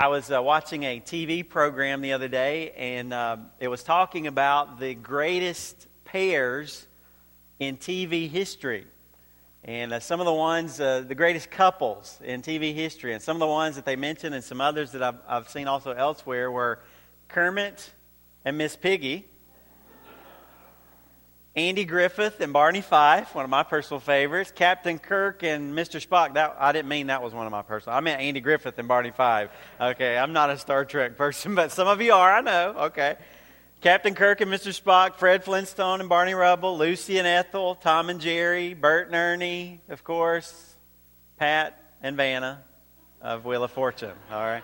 I was uh, watching a TV program the other day, and uh, it was talking about the greatest pairs in TV history. And uh, some of the ones, uh, the greatest couples in TV history, and some of the ones that they mentioned, and some others that I've, I've seen also elsewhere, were Kermit and Miss Piggy. Andy Griffith and Barney Fife, one of my personal favorites. Captain Kirk and Mr. Spock. That I didn't mean that was one of my personal. I meant Andy Griffith and Barney Fife. Okay, I'm not a Star Trek person, but some of you are. I know. Okay. Captain Kirk and Mr. Spock, Fred Flintstone and Barney Rubble, Lucy and Ethel, Tom and Jerry, Bert and Ernie, of course, Pat and Vanna of Wheel of Fortune. All right.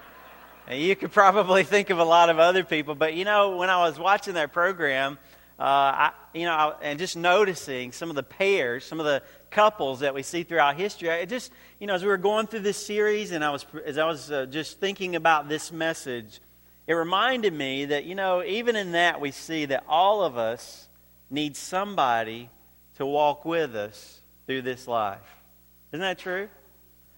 And you could probably think of a lot of other people, but you know, when I was watching that program, uh, I, you know, and just noticing some of the pairs, some of the couples that we see throughout history. I just, you know, as we were going through this series, and I was, as I was uh, just thinking about this message, it reminded me that, you know, even in that we see that all of us need somebody to walk with us through this life. Isn't that true?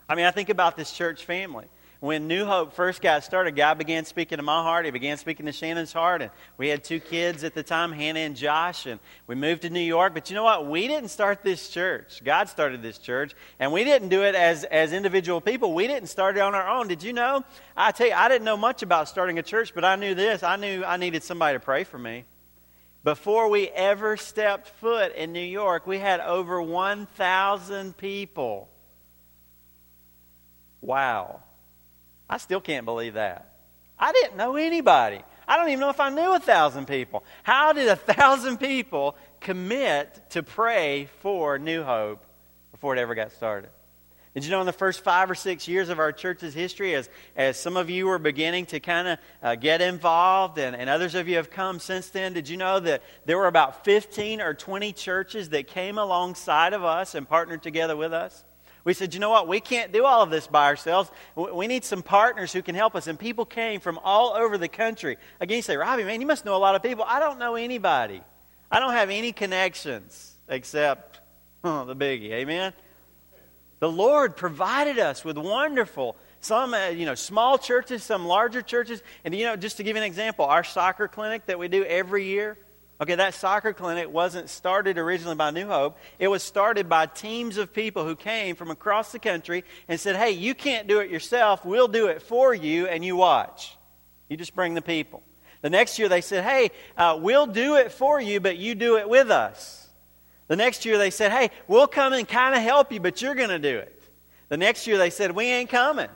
I mean, I think about this church family when New Hope first got started, God began speaking to my heart. He began speaking to Shannon's heart. And we had two kids at the time, Hannah and Josh. And we moved to New York. But you know what? We didn't start this church. God started this church. And we didn't do it as, as individual people. We didn't start it on our own. Did you know? I tell you, I didn't know much about starting a church, but I knew this. I knew I needed somebody to pray for me. Before we ever stepped foot in New York, we had over 1,000 people. Wow. I still can't believe that. I didn't know anybody. I don't even know if I knew a thousand people. How did a thousand people commit to pray for New Hope before it ever got started? Did you know in the first five or six years of our church's history, as, as some of you were beginning to kind of uh, get involved and, and others of you have come since then, did you know that there were about 15 or 20 churches that came alongside of us and partnered together with us? We said, you know what? We can't do all of this by ourselves. We need some partners who can help us. And people came from all over the country. Again, you say, Robbie, man, you must know a lot of people. I don't know anybody. I don't have any connections except oh, the biggie. Amen? The Lord provided us with wonderful, some, uh, you know, small churches, some larger churches. And, you know, just to give you an example, our soccer clinic that we do every year, Okay, that soccer clinic wasn't started originally by New Hope. It was started by teams of people who came from across the country and said, hey, you can't do it yourself. We'll do it for you, and you watch. You just bring the people. The next year they said, hey, uh, we'll do it for you, but you do it with us. The next year they said, hey, we'll come and kind of help you, but you're going to do it. The next year they said, we ain't coming.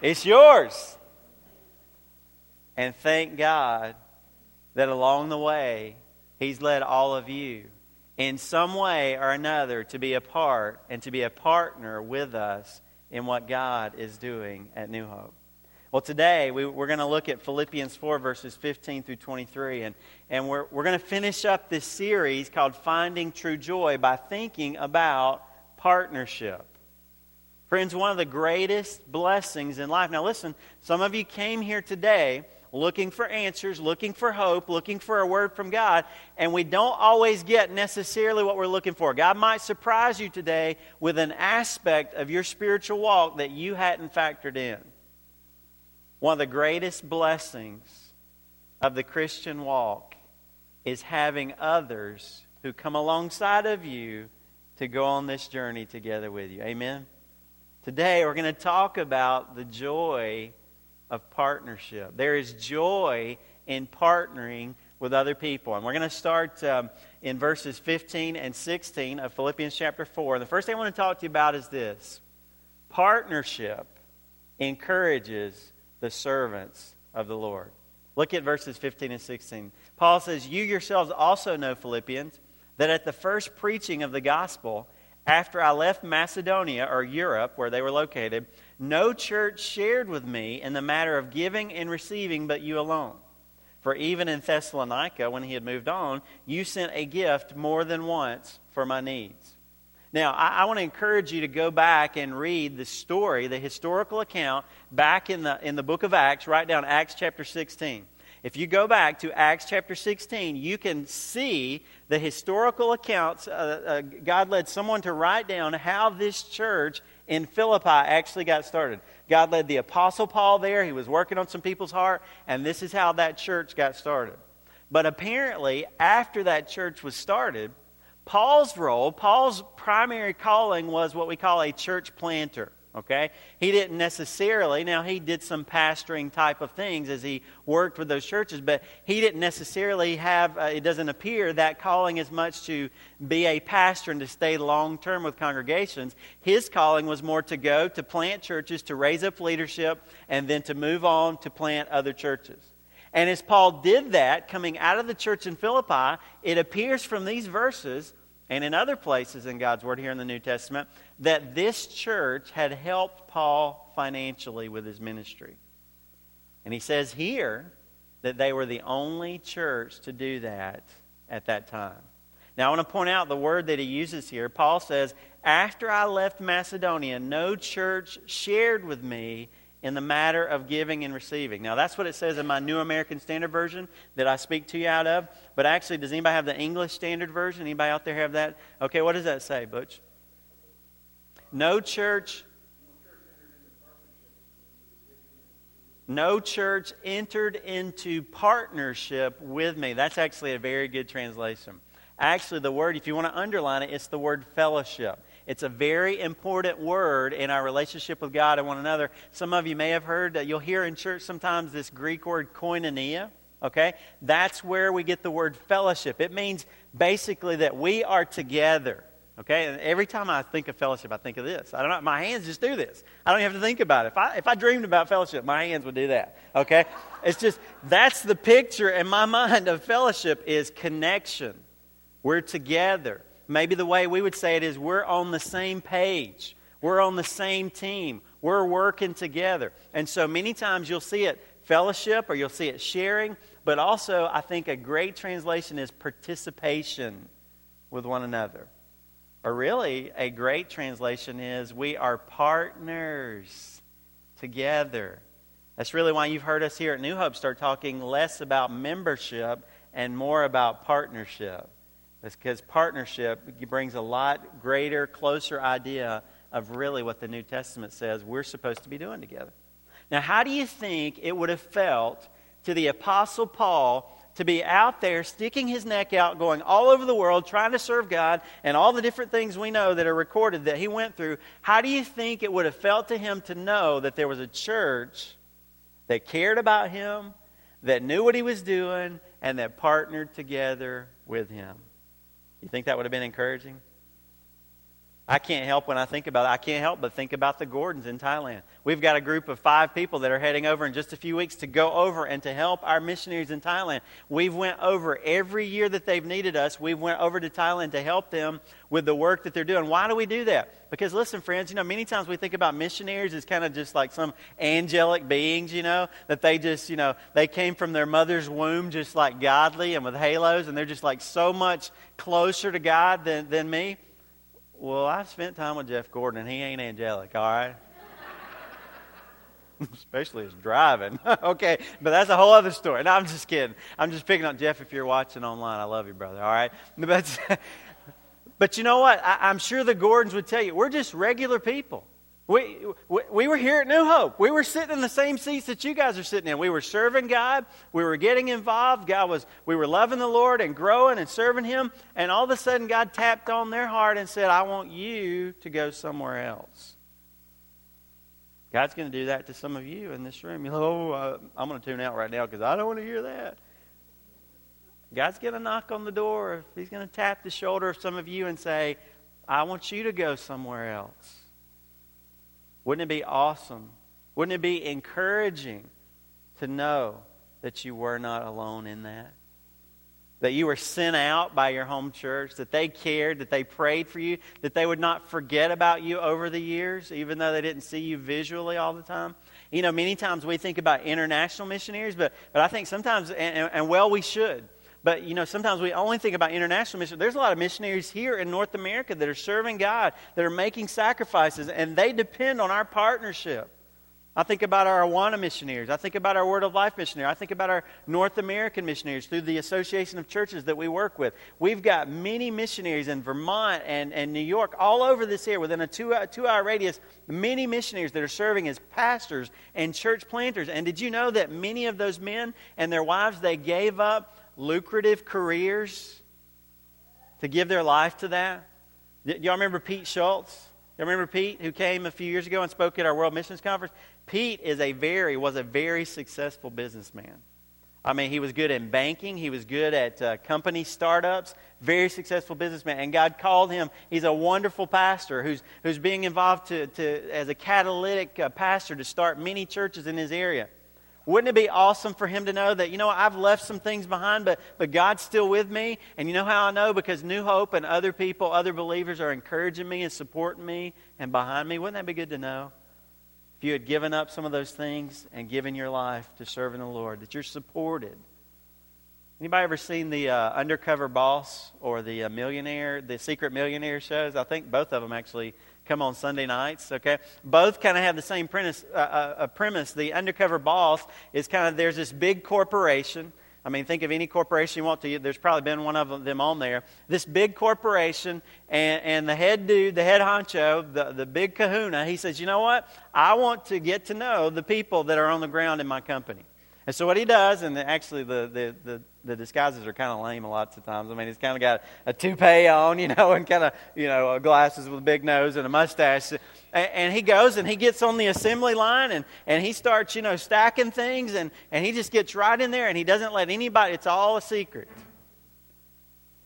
it's yours. And thank God that along the way, He's led all of you in some way or another to be a part and to be a partner with us in what God is doing at New Hope. Well, today we, are going to look at Philippians 4, verses 15 through 23, and, and we're, we're going to finish up this series called Finding True Joy by thinking about partnership. Friends, one of the greatest blessings in life. Now, listen, some of you came here today looking for answers, looking for hope, looking for a word from God, and we don't always get necessarily what we're looking for. God might surprise you today with an aspect of your spiritual walk that you hadn't factored in. One of the greatest blessings of the Christian walk is having others who come alongside of you to go on this journey together with you. Amen. Today we're going to talk about the joy of partnership. There is joy in partnering with other people. And we're going to start um, in verses 15 and 16 of Philippians chapter 4. And the first thing I want to talk to you about is this partnership encourages the servants of the Lord. Look at verses 15 and 16. Paul says, You yourselves also know, Philippians, that at the first preaching of the gospel, after I left Macedonia or Europe, where they were located, no church shared with me in the matter of giving and receiving but you alone. For even in Thessalonica, when he had moved on, you sent a gift more than once for my needs. Now, I, I want to encourage you to go back and read the story, the historical account, back in the, in the book of Acts, write down Acts chapter 16. If you go back to Acts chapter 16, you can see the historical accounts. Uh, uh, God led someone to write down how this church in Philippi actually got started. God led the Apostle Paul there. He was working on some people's heart, and this is how that church got started. But apparently, after that church was started, Paul's role, Paul's primary calling was what we call a church planter. Okay? He didn't necessarily, now he did some pastoring type of things as he worked with those churches, but he didn't necessarily have, uh, it doesn't appear, that calling as much to be a pastor and to stay long term with congregations. His calling was more to go to plant churches, to raise up leadership, and then to move on to plant other churches. And as Paul did that, coming out of the church in Philippi, it appears from these verses and in other places in God's Word here in the New Testament that this church had helped Paul financially with his ministry. And he says here that they were the only church to do that at that time. Now, I want to point out the word that he uses here. Paul says, After I left Macedonia, no church shared with me in the matter of giving and receiving. Now, that's what it says in my New American Standard Version that I speak to you out of. But actually, does anybody have the English Standard Version? Anybody out there have that? Okay, what does that say, Butch? No church. No church entered into partnership with me. That's actually a very good translation. Actually, the word, if you want to underline it, it's the word fellowship. It's a very important word in our relationship with God and one another. Some of you may have heard that you'll hear in church sometimes this Greek word koinonia. Okay? That's where we get the word fellowship. It means basically that we are together. Okay? And every time I think of fellowship, I think of this. I don't know, my hands just do this. I don't have to think about it. If I, if I dreamed about fellowship, my hands would do that. Okay? It's just, that's the picture in my mind of fellowship is connection. We're together. Maybe the way we would say it is we're on the same page. We're on the same team. We're working together. And so many times you'll see it fellowship or you'll see it sharing, but also I think a great translation is participation with one another. Or really, a great translation is we are partners together. That's really why you've heard us here at New Hope start talking less about membership and more about partnership because partnership brings a lot greater, closer idea of really what the New Testament says we're supposed to be doing together. Now, how do you think it would have felt to the Apostle Paul to be out there sticking his neck out, going all over the world, trying to serve God, and all the different things we know that are recorded that he went through? How do you think it would have felt to him to know that there was a church that cared about him, that knew what he was doing, and that partnered together with him? You think that would have been encouraging? I can't help when I think about it. I can't help but think about the Gordons in Thailand. We've got a group of five people that are heading over in just a few weeks to go over and to help our missionaries in Thailand. We've went over every year that they've needed us. We've went over to Thailand to help them with the work that they're doing. Why do we do that? Because listen, friends, you know, many times we think about missionaries as kind of just like some angelic beings, you know, that they just, you know, they came from their mother's womb just like godly and with halos, and they're just like so much closer to God than, than me. Well, I've spent time with Jeff Gordon, and he ain't angelic, all right? Especially his driving. okay, but that's a whole other story. No, I'm just kidding. I'm just picking on Jeff if you're watching online. I love you, brother, all right? But, but you know what? I, I'm sure the Gordons would tell you we're just regular people. We, we, we were here at New Hope. We were sitting in the same seats that you guys are sitting in. We were serving God. We were getting involved. God was, we were loving the Lord and growing and serving Him. And all of a sudden, God tapped on their heart and said, I want you to go somewhere else. God's going to do that to some of you in this room. You know, oh, uh, I'm going to tune out right now because I don't want to hear that. God's going to knock on the door. He's going to tap the shoulder of some of you and say, I want you to go somewhere else. Wouldn't it be awesome? Wouldn't it be encouraging to know that you were not alone in that? That you were sent out by your home church, that they cared, that they prayed for you, that they would not forget about you over the years, even though they didn't see you visually all the time. You know, many times we think about international missionaries, but, but I think sometimes, and, and well, we should. But, you know, sometimes we only think about international mission. There's a lot of missionaries here in North America that are serving God, that are making sacrifices, and they depend on our partnership. I think about our Awana missionaries. I think about our Word of Life missionaries. I think about our North American missionaries through the Association of Churches that we work with. We've got many missionaries in Vermont and, and New York, all over this area, within a two, uh, two hour radius, many missionaries that are serving as pastors and church planters. And did you know that many of those men and their wives, they gave up lucrative careers to give their life to that? Y'all remember Pete Schultz? Y'all remember Pete, who came a few years ago and spoke at our World Missions Conference? Pete is a very was a very successful businessman. I mean, he was good in banking. He was good at uh, company startups. Very successful businessman. And God called him. He's a wonderful pastor who's, who's being involved to, to, as a catalytic uh, pastor to start many churches in his area. Wouldn't it be awesome for him to know that, you know, I've left some things behind, but, but God's still with me? And you know how I know? Because New Hope and other people, other believers are encouraging me and supporting me and behind me. Wouldn't that be good to know? if you had given up some of those things and given your life to serving the Lord, that you're supported. Anybody ever seen the uh, Undercover Boss or the uh, Millionaire, the Secret Millionaire shows? I think both of them actually come on Sunday nights. Okay, both kind of have the same premise. Uh, uh premise. The Undercover Boss is kind of there's this big corporation I mean, think of any corporation you want to. There's probably been one of them on there. This big corporation, and, and the head dude, the head honcho, the, the big kahuna, he says, You know what? I want to get to know the people that are on the ground in my company. And so what he does, and actually the, the, the, the disguises are kind of lame a lot of times. I mean, he's kind of got a toupee on, you know, and kind of, you know, glasses with a big nose and a mustache. And, and he goes and he gets on the assembly line and, and he starts, you know, stacking things and, and he just gets right in there and he doesn't let anybody, it's all a secret.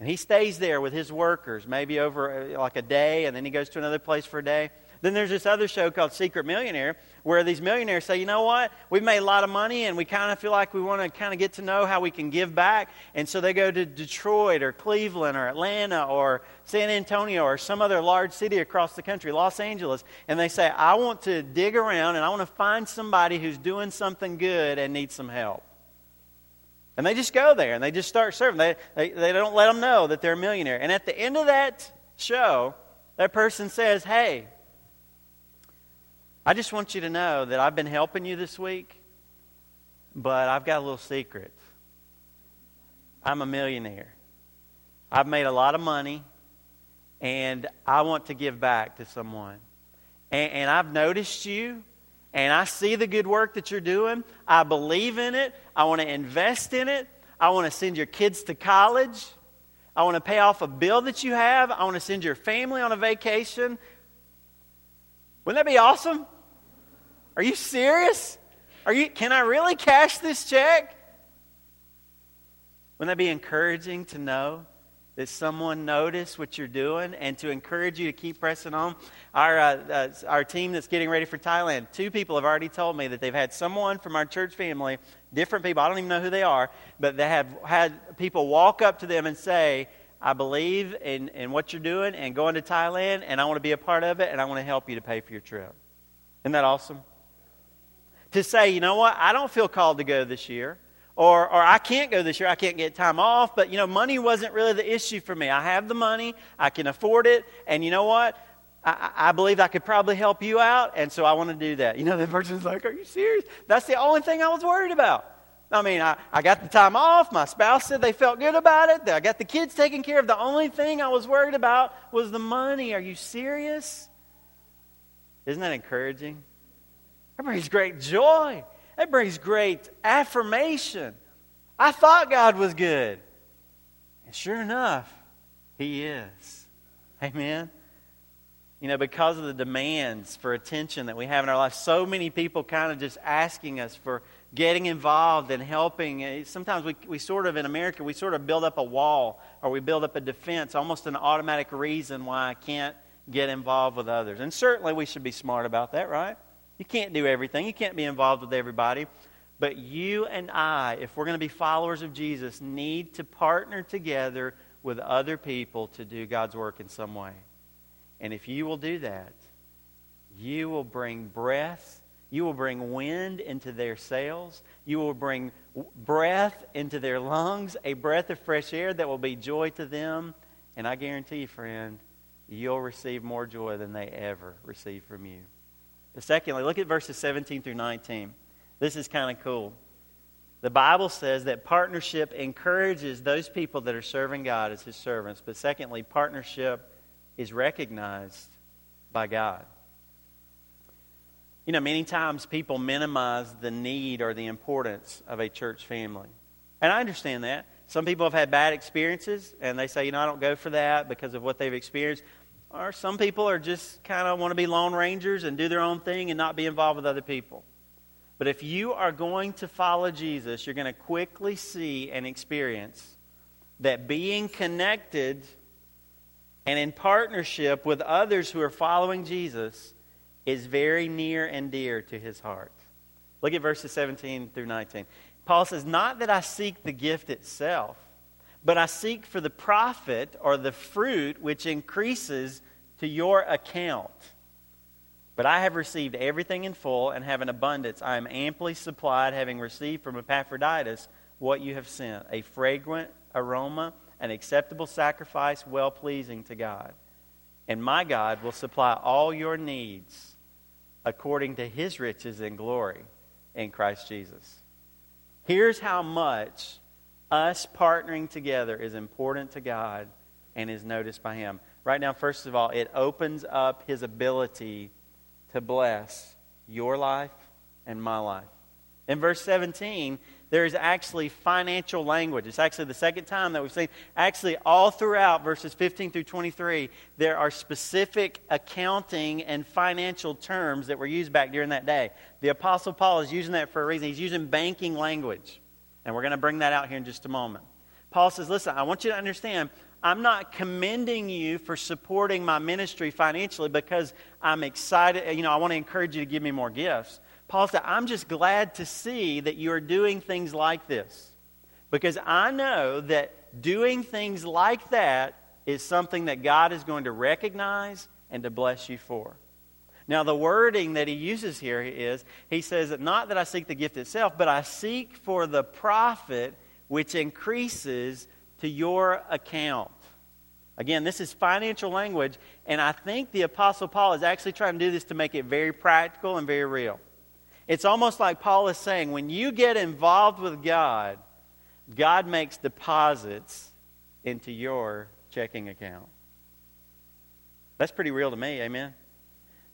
And he stays there with his workers, maybe over uh, like a day, and then he goes to another place for a day. Then there's this other show called Secret Millionaire where these millionaires say, you know what? We've made a lot of money and we kind of feel like we want to kind of get to know how we can give back. And so they go to Detroit or Cleveland or Atlanta or San Antonio or some other large city across the country, Los Angeles, and they say, I want to dig around and I want to find somebody who's doing something good and needs some help. And they just go there and they just start serving. They, they, they don't let them know that they're a millionaire. And at the end of that show, that person says, Hey, I just want you to know that I've been helping you this week, but I've got a little secret. I'm a millionaire. I've made a lot of money, and I want to give back to someone. And, and I've noticed you, and I see the good work that you're doing. I believe in it. I want to invest in it. I want to send your kids to college. I want to pay off a bill that you have. I want to send your family on a vacation. Wouldn't that be awesome? Are you serious? Are you, can I really cash this check? Wouldn't that be encouraging to know that someone noticed what you're doing and to encourage you to keep pressing on? Our, uh, uh, our team that's getting ready for Thailand, two people have already told me that they've had someone from our church family, different people, I don't even know who they are, but they have had people walk up to them and say, I believe in, in what you're doing and going to Thailand, and I want to be a part of it, and I want to help you to pay for your trip. Isn't that awesome? To say, you know what, I don't feel called to go this year. Or, or I can't go this year. I can't get time off. But, you know, money wasn't really the issue for me. I have the money. I can afford it. And you know what? I, I believe I could probably help you out. And so I want to do that. You know, the person's like, are you serious? That's the only thing I was worried about. I mean, I, I got the time off. My spouse said they felt good about it. I got the kids taken care of. The only thing I was worried about was the money. Are you serious? Isn't that encouraging? That brings great joy. That brings great affirmation. I thought God was good. And sure enough, He is. Amen. You know, because of the demands for attention that we have in our life, so many people kind of just asking us for getting involved and helping. Eh, sometimes we, we sort of, in America, we sort of build up a wall or we build up a defense, almost an automatic reason why I can't get involved with others. And certainly we should be smart about that, right? You can't do everything, you can't be involved with everybody. But you and I, if we're going to be followers of Jesus, need to partner together with other people to do God's work in some way. And if you will do that, you will bring breath, you will bring wind into their sails, you will bring breath into their lungs, a breath of fresh air that will be joy to them. And I guarantee you, friend, you'll receive more joy than they ever receive from you. But secondly, look at verses 17 through 19. This is kind of cool. The Bible says that partnership encourages those people that are serving God as His servants. But secondly, partnership is recognized by God. You know, many times people minimize the need or the importance of a church family. And I understand that. Some people have had bad experiences and they say, you know, I don't go for that because of what they've experienced. Or some people are just kind of want to be lone rangers and do their own thing and not be involved with other people. But if you are going to follow Jesus, you're going to quickly see and experience that being connected and in partnership with others who are following Jesus is very near and dear to his heart. Look at verses 17 through 19. Paul says, Not that I seek the gift itself, but I seek for the profit or the fruit which increases to your account. But I have received everything in full and have an abundance. I am amply supplied, having received from Epaphroditus what you have sent a fragrant aroma, an acceptable sacrifice, well pleasing to God. And my God will supply all your needs according to his riches and glory in Christ Jesus. Here's how much us partnering together is important to God and is noticed by him. Right now, first of all, it opens up his ability to bless your life and my life. In verse 17, there is actually financial language. It's actually the second time that we've seen. Actually, all throughout verses 15 through 23, there are specific accounting and financial terms that were used back during that day. The Apostle Paul is using that for a reason. He's using banking language. And we're going to bring that out here in just a moment. Paul says, Listen, I want you to understand, I'm not commending you for supporting my ministry financially because I'm excited. You know, I want to encourage you to give me more gifts. Paul said, I'm just glad to see that you are doing things like this because I know that doing things like that is something that God is going to recognize and to bless you for. Now, the wording that he uses here is he says not that I seek the gift itself, but I seek for the profit which increases to your account. Again, this is financial language, and I think the Apostle Paul is actually trying to do this to make it very practical and very real. It's almost like Paul is saying when you get involved with God, God makes deposits into your checking account. That's pretty real to me, amen?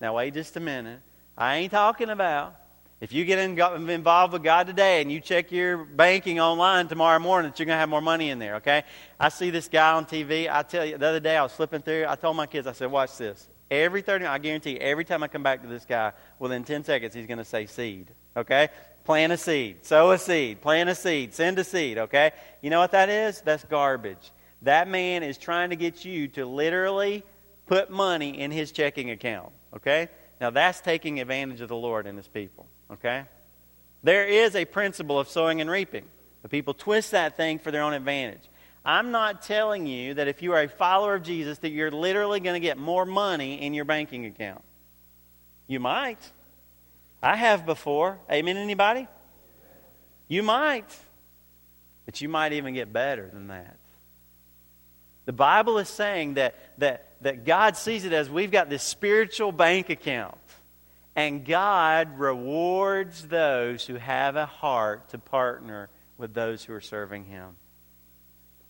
Now, wait just a minute. I ain't talking about if you get involved with God today and you check your banking online tomorrow morning, that you're going to have more money in there, okay? I see this guy on TV. I tell you, the other day I was flipping through. I told my kids, I said, watch this. Every 30, I guarantee you, every time I come back to this guy, within 10 seconds, he's going to say seed. Okay? Plant a seed. Sow a seed. Plant a seed. Send a seed. Okay? You know what that is? That's garbage. That man is trying to get you to literally put money in his checking account. Okay? Now that's taking advantage of the Lord and his people. Okay? There is a principle of sowing and reaping. The people twist that thing for their own advantage. I'm not telling you that if you are a follower of Jesus that you're literally going to get more money in your banking account. You might. I have before. Amen, anybody? You might. But you might even get better than that. The Bible is saying that, that, that God sees it as we've got this spiritual bank account. And God rewards those who have a heart to partner with those who are serving Him.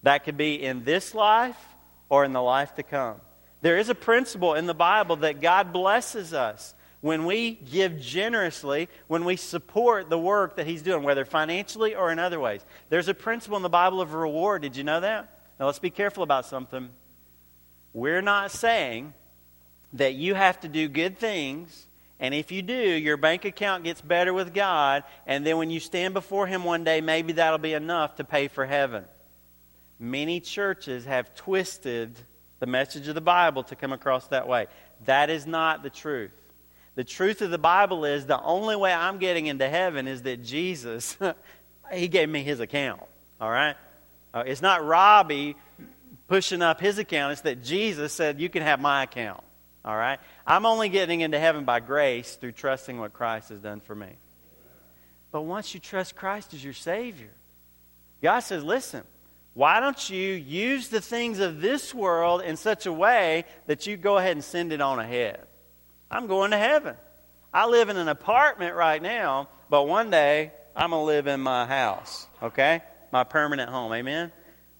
That could be in this life or in the life to come. There is a principle in the Bible that God blesses us when we give generously, when we support the work that He's doing, whether financially or in other ways. There's a principle in the Bible of reward. Did you know that? Now let's be careful about something. We're not saying that you have to do good things and if you do, your bank account gets better with God, and then when you stand before Him one day, maybe that'll be enough to pay for heaven. Many churches have twisted the message of the Bible to come across that way. That is not the truth. The truth of the Bible is the only way I'm getting into heaven is that Jesus, He gave me His account. All right? Uh, it's not Robbie pushing up his account, it's that Jesus said, You can have my account. All right? I'm only getting into heaven by grace through trusting what Christ has done for me. But once you trust Christ as your Savior, God says, Listen, why don't you use the things of this world in such a way that you go ahead and send it on ahead? I'm going to heaven. I live in an apartment right now, but one day I'm going to live in my house, okay? My permanent home. Amen?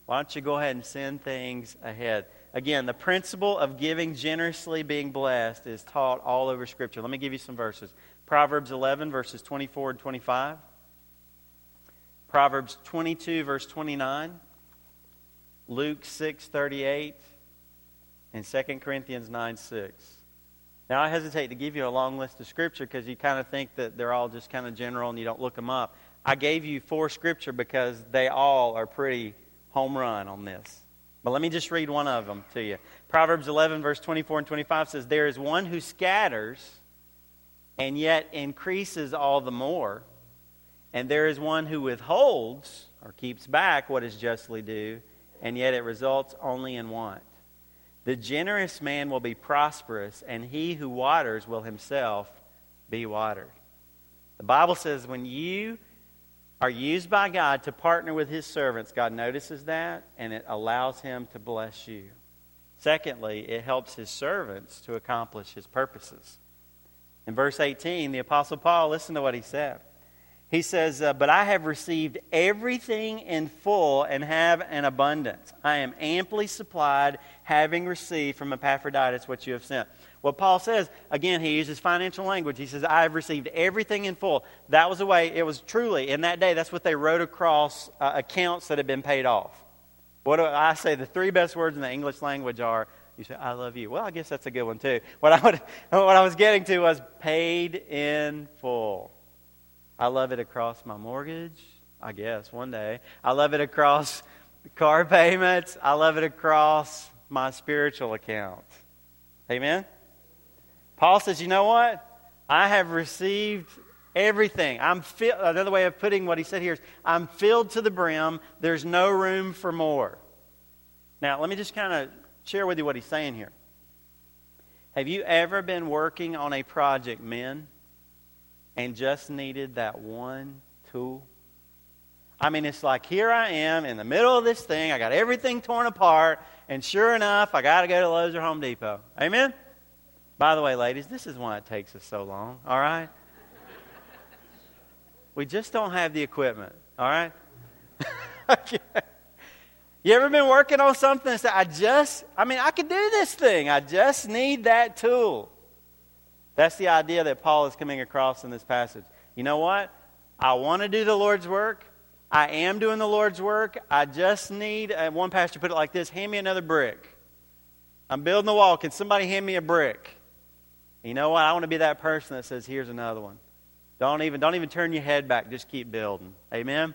Why don't you go ahead and send things ahead? Again, the principle of giving generously, being blessed, is taught all over Scripture. Let me give you some verses Proverbs 11, verses 24 and 25. Proverbs 22, verse 29. Luke 6, 38. And 2 Corinthians 9, 6. Now, I hesitate to give you a long list of Scripture because you kind of think that they're all just kind of general and you don't look them up. I gave you four Scripture because they all are pretty home run on this. But let me just read one of them to you. Proverbs 11, verse 24 and 25 says, There is one who scatters and yet increases all the more. And there is one who withholds or keeps back what is justly due, and yet it results only in want. The generous man will be prosperous, and he who waters will himself be watered. The Bible says when you are used by God to partner with his servants, God notices that and it allows him to bless you. Secondly, it helps his servants to accomplish his purposes. In verse 18, the Apostle Paul, listen to what he said. He says, uh, But I have received everything in full and have an abundance. I am amply supplied, having received from Epaphroditus what you have sent. What Paul says, again, he uses financial language. He says, I have received everything in full. That was the way, it was truly, in that day, that's what they wrote across uh, accounts that had been paid off. What do I say? The three best words in the English language are, you say, I love you. Well, I guess that's a good one, too. What I, would, what I was getting to was paid in full. I love it across my mortgage, I guess, one day. I love it across car payments. I love it across my spiritual account. Amen? Paul says, you know what? I have received everything. I'm fi- another way of putting what he said here is I'm filled to the brim. There's no room for more. Now, let me just kind of share with you what he's saying here. Have you ever been working on a project, men, and just needed that one tool? I mean, it's like here I am in the middle of this thing. I got everything torn apart, and sure enough, I got to go to Lowe's or Home Depot. Amen? By the way, ladies, this is why it takes us so long, all right? we just don't have the equipment, all right? You ever been working on something and said, I just, I mean, I could do this thing. I just need that tool. That's the idea that Paul is coming across in this passage. You know what? I want to do the Lord's work. I am doing the Lord's work. I just need, uh, one pastor put it like this hand me another brick. I'm building the wall. Can somebody hand me a brick? You know what? I want to be that person that says, here's another one. Don't even, don't even turn your head back. Just keep building. Amen?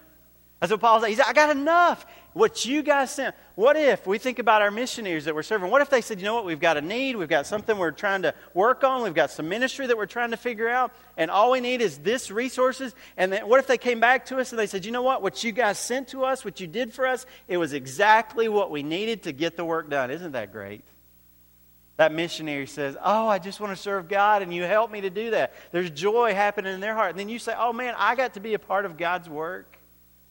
That's what Paul said. He said, I got enough. What you guys sent. What if we think about our missionaries that we're serving? What if they said, you know what, we've got a need, we've got something we're trying to work on, we've got some ministry that we're trying to figure out, and all we need is this resources? And then what if they came back to us and they said, you know what, what you guys sent to us, what you did for us, it was exactly what we needed to get the work done. Isn't that great? That missionary says, Oh, I just want to serve God, and you help me to do that. There's joy happening in their heart. And then you say, Oh, man, I got to be a part of God's work.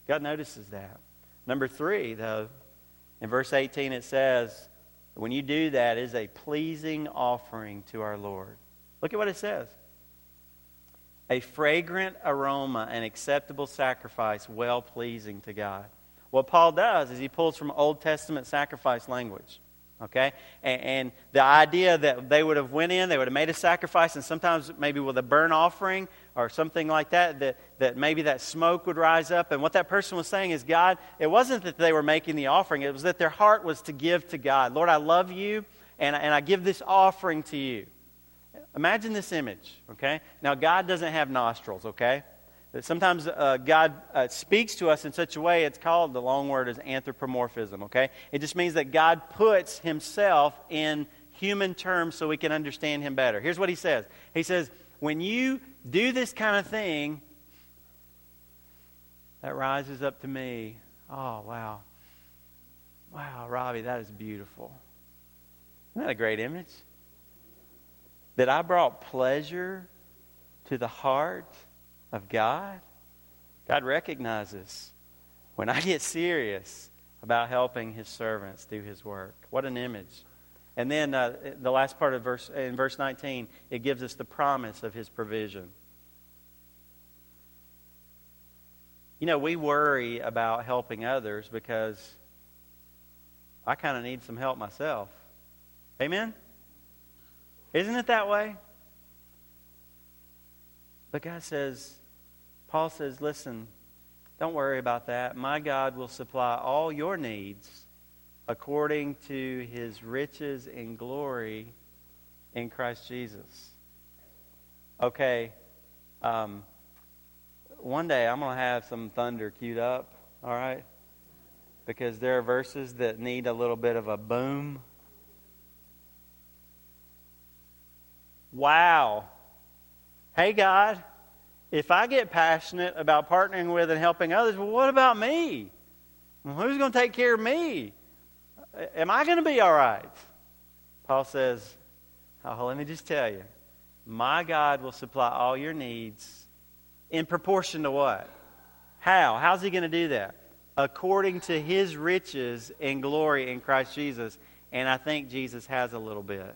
God notices that. Number three, though, in verse 18 it says, When you do that, it is a pleasing offering to our Lord. Look at what it says a fragrant aroma, an acceptable sacrifice, well pleasing to God. What Paul does is he pulls from Old Testament sacrifice language okay? And, and, the idea that they would have went in they would have made a sacrifice and sometimes maybe with a burnt offering or something like that, that that maybe that smoke would rise up. And what that person was saying is god it wasn't that they were making the offering it was that their heart was to give to god. Lord i love you and, and i give this offering to you. Imagine this image okay? Now god doesn't have nostrils okay Sometimes uh, God uh, speaks to us in such a way, it's called, the long word is anthropomorphism, okay? It just means that God puts himself in human terms so we can understand him better. Here's what he says He says, when you do this kind of thing, that rises up to me. Oh, wow. Wow, Robbie, that is beautiful. Isn't that a great image? That I brought pleasure to the heart of God. God recognizes when I get serious about helping his servants do his work. What an image. And then uh, the last part of verse, in verse 19, it gives us the promise of his provision. You know, we worry about helping others because I kind of need some help myself. Amen? Isn't it that way? But God says, Paul says, listen, don't worry about that. My God will supply all your needs according to his riches and glory in Christ Jesus. Okay, um, one day I'm going to have some thunder queued up, all right? Because there are verses that need a little bit of a boom. Wow. Hey, God, if I get passionate about partnering with and helping others, well, what about me? Well, who's going to take care of me? Am I going to be all right? Paul says, oh, let me just tell you, my God will supply all your needs in proportion to what? How? How's he going to do that? According to his riches and glory in Christ Jesus. And I think Jesus has a little bit.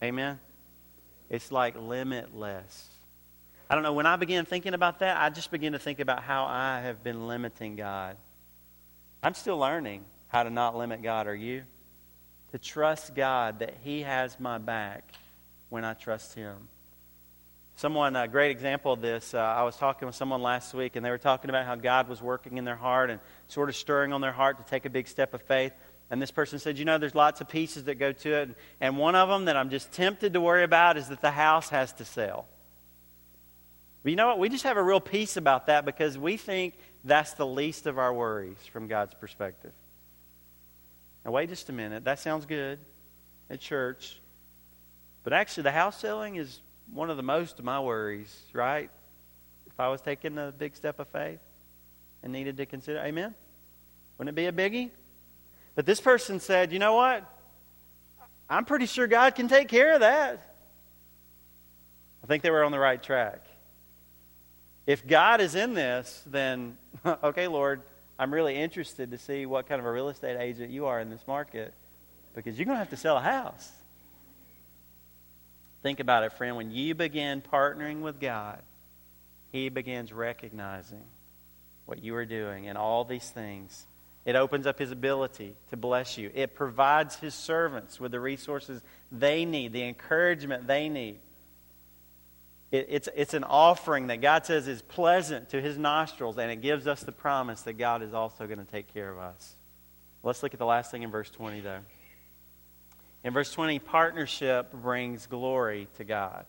Amen? It's like limitless. I don't know, when I began thinking about that, I just began to think about how I have been limiting God. I'm still learning how to not limit God, are you? To trust God that He has my back when I trust Him. Someone, a great example of this, uh, I was talking with someone last week, and they were talking about how God was working in their heart and sort of stirring on their heart to take a big step of faith. And this person said, You know, there's lots of pieces that go to it. And one of them that I'm just tempted to worry about is that the house has to sell. But you know what? We just have a real peace about that because we think that's the least of our worries from God's perspective. Now, wait just a minute. That sounds good at church. But actually, the house selling is one of the most of my worries, right? If I was taking a big step of faith and needed to consider, amen? Wouldn't it be a biggie? But this person said, you know what? I'm pretty sure God can take care of that. I think they were on the right track. If God is in this, then, okay, Lord, I'm really interested to see what kind of a real estate agent you are in this market because you're going to have to sell a house. Think about it, friend. When you begin partnering with God, He begins recognizing what you are doing and all these things. It opens up His ability to bless you. It provides His servants with the resources they need, the encouragement they need it, it's, it's an offering that God says is pleasant to his nostrils, and it gives us the promise that God is also going to take care of us. Let's look at the last thing in verse 20, though. In verse 20, partnership brings glory to God.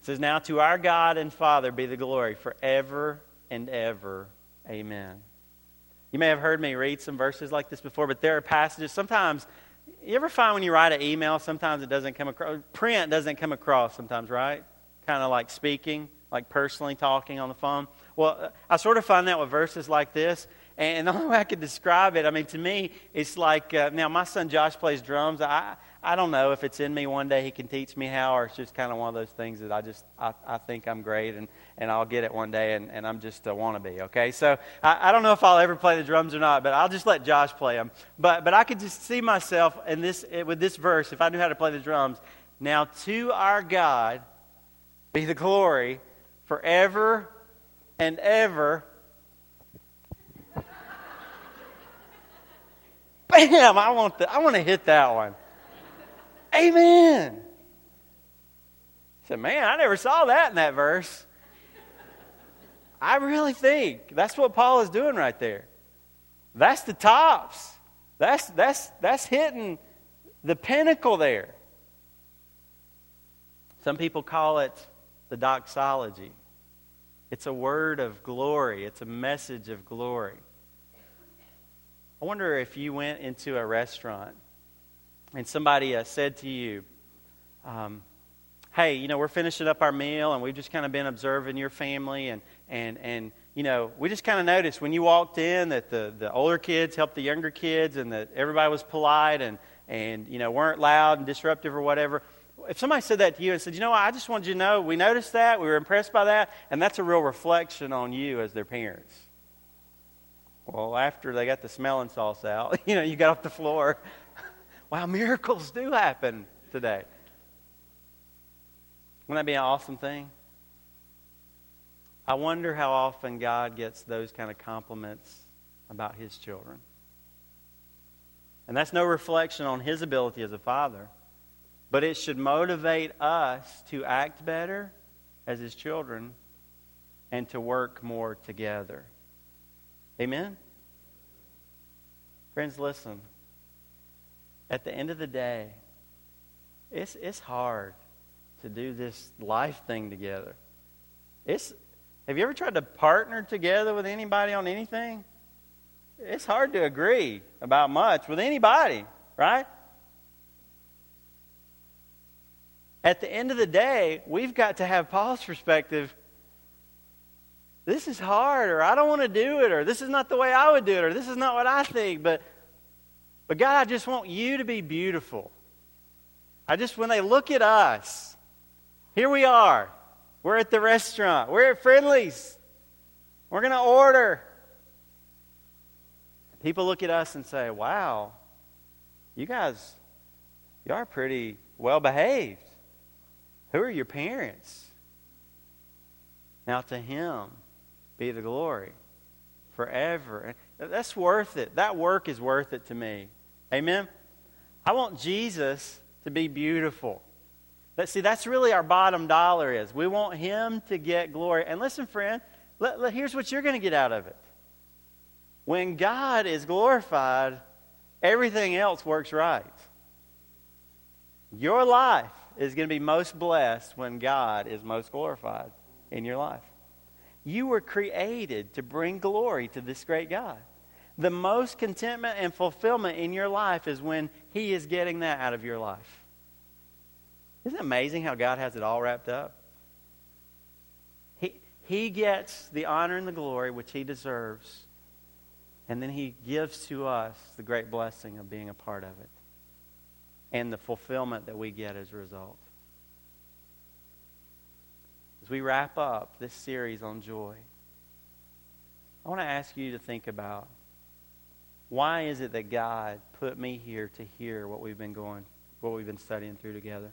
It says, Now to our God and Father be the glory forever and ever. Amen. You may have heard me read some verses like this before, but there are passages. Sometimes you ever find when you write an email, sometimes it doesn't come across, print doesn't come across sometimes, right? Kind of like speaking, like personally talking on the phone. Well, I sort of find that with verses like this. And the only way I could describe it, I mean, to me, it's like uh, now my son Josh plays drums. I, I don't know if it's in me one day he can teach me how, or it's just kind of one of those things that I just I, I think I'm great and, and I'll get it one day and, and I'm just a wannabe. Okay, so I, I don't know if I'll ever play the drums or not, but I'll just let Josh play them. But but I could just see myself in this eh, with this verse if I knew how to play the drums. Now to our God be the glory forever and ever. Bam! I want the, I want to hit that one. Amen. I said, man, I never saw that in that verse. I really think that's what Paul is doing right there. That's the tops. That's, that's, that's hitting the pinnacle there. Some people call it the doxology. It's a word of glory, it's a message of glory. I wonder if you went into a restaurant and somebody uh, said to you, um, hey, you know, we're finishing up our meal and we've just kind of been observing your family and, and, and you know, we just kind of noticed when you walked in that the, the older kids helped the younger kids and that everybody was polite and, and, you know, weren't loud and disruptive or whatever. If somebody said that to you and said, you know, I just wanted you to know, we noticed that, we were impressed by that, and that's a real reflection on you as their parents. Well, after they got the smelling sauce out, you know, you got off the floor wow, miracles do happen today. Wouldn't that be an awesome thing? I wonder how often God gets those kind of compliments about his children. And that's no reflection on his ability as a father, but it should motivate us to act better as his children and to work more together. Amen? Friends, listen. At the end of the day, it's, it's hard to do this life thing together. It's, have you ever tried to partner together with anybody on anything? It's hard to agree about much with anybody, right? At the end of the day, we've got to have Paul's perspective. This is hard, or I don't want to do it, or this is not the way I would do it, or this is not what I think. But, but God, I just want you to be beautiful. I just, when they look at us, here we are. We're at the restaurant. We're at Friendly's. We're going to order. People look at us and say, wow, you guys, you are pretty well behaved. Who are your parents? Now to him be the glory forever. That's worth it. That work is worth it to me. Amen? I want Jesus to be beautiful. But see, that's really our bottom dollar is. We want him to get glory. And listen, friend, let, let, here's what you're going to get out of it. When God is glorified, everything else works right. Your life is going to be most blessed when God is most glorified in your life. You were created to bring glory to this great God. The most contentment and fulfillment in your life is when He is getting that out of your life. Isn't it amazing how God has it all wrapped up? He, he gets the honor and the glory which He deserves and then he gives to us the great blessing of being a part of it and the fulfillment that we get as a result. As we wrap up this series on joy, I want to ask you to think about why is it that God put me here to hear what we've been going, what we've been studying through together?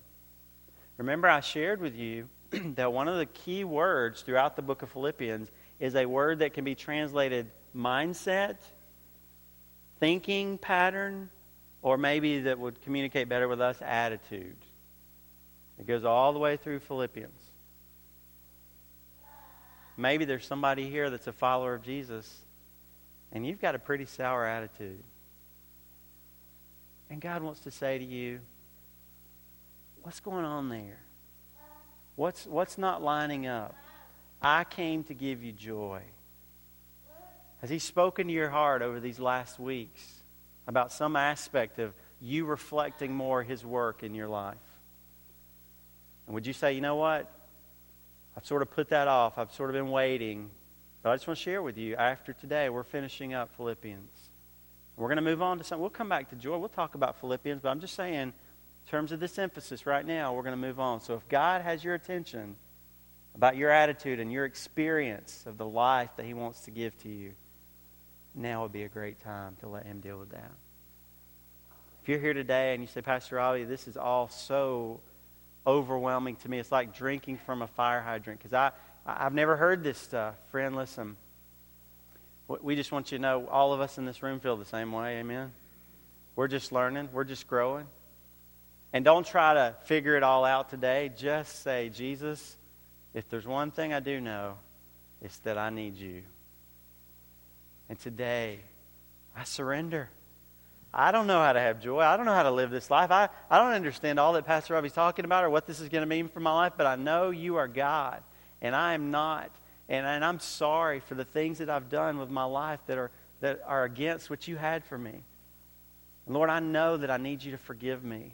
Remember, I shared with you that one of the key words throughout the book of Philippians is a word that can be translated mindset, thinking pattern, or maybe that would communicate better with us, attitude. It goes all the way through Philippians. Maybe there's somebody here that's a follower of Jesus, and you've got a pretty sour attitude. And God wants to say to you, what's going on there? What's, what's not lining up? I came to give you joy. Has He spoken to your heart over these last weeks about some aspect of you reflecting more His work in your life? And would you say, you know what? I've sort of put that off. I've sort of been waiting. But I just want to share with you after today, we're finishing up Philippians. We're going to move on to something. We'll come back to joy. We'll talk about Philippians, but I'm just saying, in terms of this emphasis right now, we're going to move on. So if God has your attention about your attitude and your experience of the life that He wants to give to you, now would be a great time to let him deal with that. If you're here today and you say, Pastor Robbie, this is all so overwhelming to me. It's like drinking from a fire hydrant because I, I've never heard this stuff. Friend, listen. We just want you to know all of us in this room feel the same way. Amen. We're just learning, we're just growing. And don't try to figure it all out today. Just say, Jesus, if there's one thing I do know, it's that I need you. And today, I surrender. I don't know how to have joy. I don't know how to live this life. I, I don't understand all that Pastor Robbie's talking about or what this is going to mean for my life, but I know you are God, and I am not. And, and I'm sorry for the things that I've done with my life that are, that are against what you had for me. And Lord, I know that I need you to forgive me.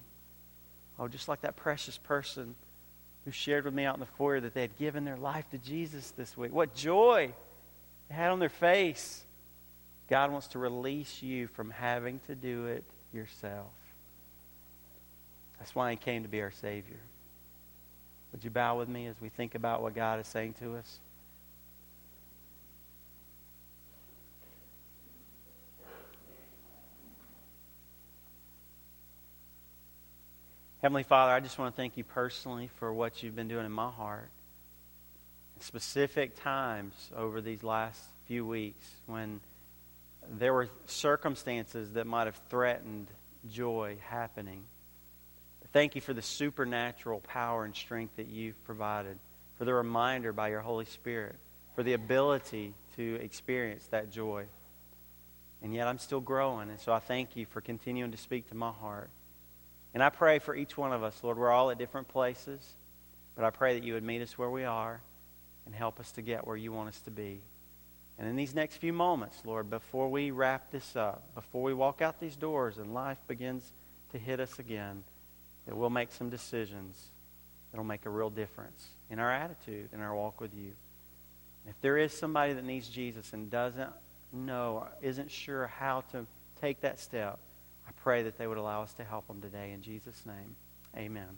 Oh, just like that precious person who shared with me out in the foyer that they had given their life to Jesus this week. What joy they had on their face. God wants to release you from having to do it yourself. That's why He came to be our Savior. Would you bow with me as we think about what God is saying to us? Heavenly Father, I just want to thank you personally for what you've been doing in my heart. Specific times over these last few weeks when there were circumstances that might have threatened joy happening. Thank you for the supernatural power and strength that you've provided, for the reminder by your Holy Spirit, for the ability to experience that joy. And yet I'm still growing, and so I thank you for continuing to speak to my heart. And I pray for each one of us, Lord. We're all at different places, but I pray that you would meet us where we are and help us to get where you want us to be. And in these next few moments, Lord, before we wrap this up, before we walk out these doors and life begins to hit us again, that we'll make some decisions that'll make a real difference in our attitude, in our walk with you. If there is somebody that needs Jesus and doesn't know isn't sure how to take that step, I pray that they would allow us to help them today. In Jesus' name, amen.